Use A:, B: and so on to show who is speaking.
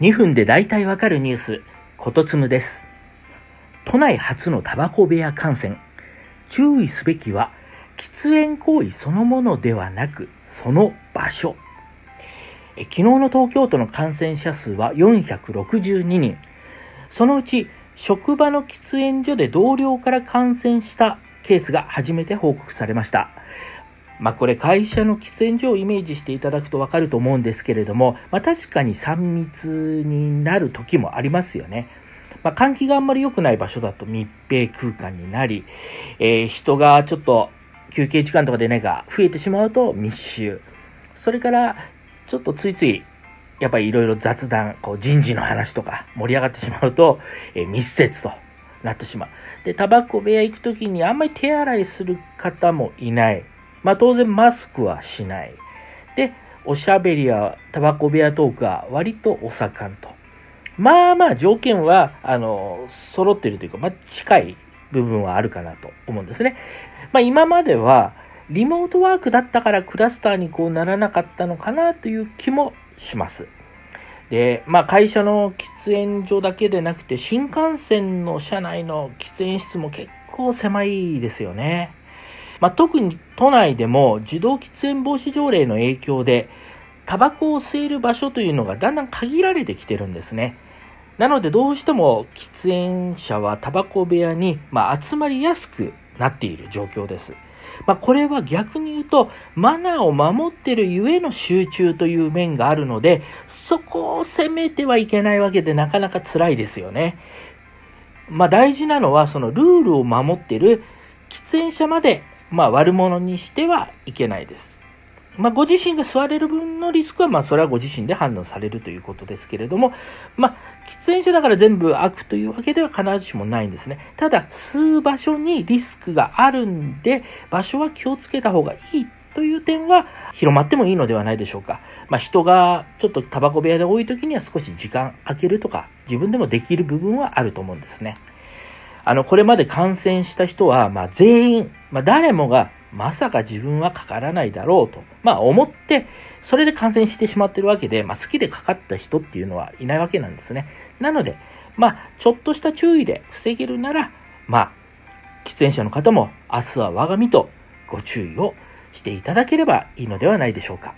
A: 2分で大体わかるニュース、ことつむです。都内初のタバコ部屋感染。注意すべきは、喫煙行為そのものではなく、その場所。え昨日の東京都の感染者数は462人。そのうち、職場の喫煙所で同僚から感染したケースが初めて報告されました。まあこれ会社の喫煙所をイメージしていただくとわかると思うんですけれども、まあ確かに3密になる時もありますよね。まあ換気があんまり良くない場所だと密閉空間になり、えー人がちょっと休憩時間とかでねが増えてしまうと密集。それからちょっとついついやっぱりいろいろ雑談、こう人事の話とか盛り上がってしまうと、えー密接となってしまう。で、タバコ部屋行くときにあんまり手洗いする方もいない。まあ当然マスクはしない。で、おしゃべりやタバコ部屋トークは割とお盛んと。まあまあ条件は、あの、揃ってるというか、まあ近い部分はあるかなと思うんですね。まあ今までは、リモートワークだったからクラスターにこうならなかったのかなという気もします。で、まあ会社の喫煙所だけでなくて、新幹線の車内の喫煙室も結構狭いですよね。まあ、特に都内でも自動喫煙防止条例の影響で、タバコを吸える場所というのがだんだん限られてきてるんですね。なのでどうしても喫煙者はタバコ部屋に、まあ、集まりやすくなっている状況です。まあ、これは逆に言うと、マナーを守ってるゆえの集中という面があるので、そこを責めてはいけないわけでなかなか辛いですよね。まあ、大事なのはそのルールを守ってる喫煙者までまあ悪者にしてはいけないです。まあご自身が吸われる分のリスクはまあそれはご自身で判断されるということですけれども、まあ喫煙者だから全部悪というわけでは必ずしもないんですね。ただ吸う場所にリスクがあるんで、場所は気をつけた方がいいという点は広まってもいいのではないでしょうか。まあ人がちょっとタバコ部屋で多い時には少し時間空けるとか自分でもできる部分はあると思うんですね。あの、これまで感染した人は、まあ全員、まあ誰もが、まさか自分はかからないだろうと、まあ思って、それで感染してしまってるわけで、まあ好きでかかった人っていうのはいないわけなんですね。なので、まあちょっとした注意で防げるなら、まあ、喫煙者の方も明日は我が身とご注意をしていただければいいのではないでしょうか。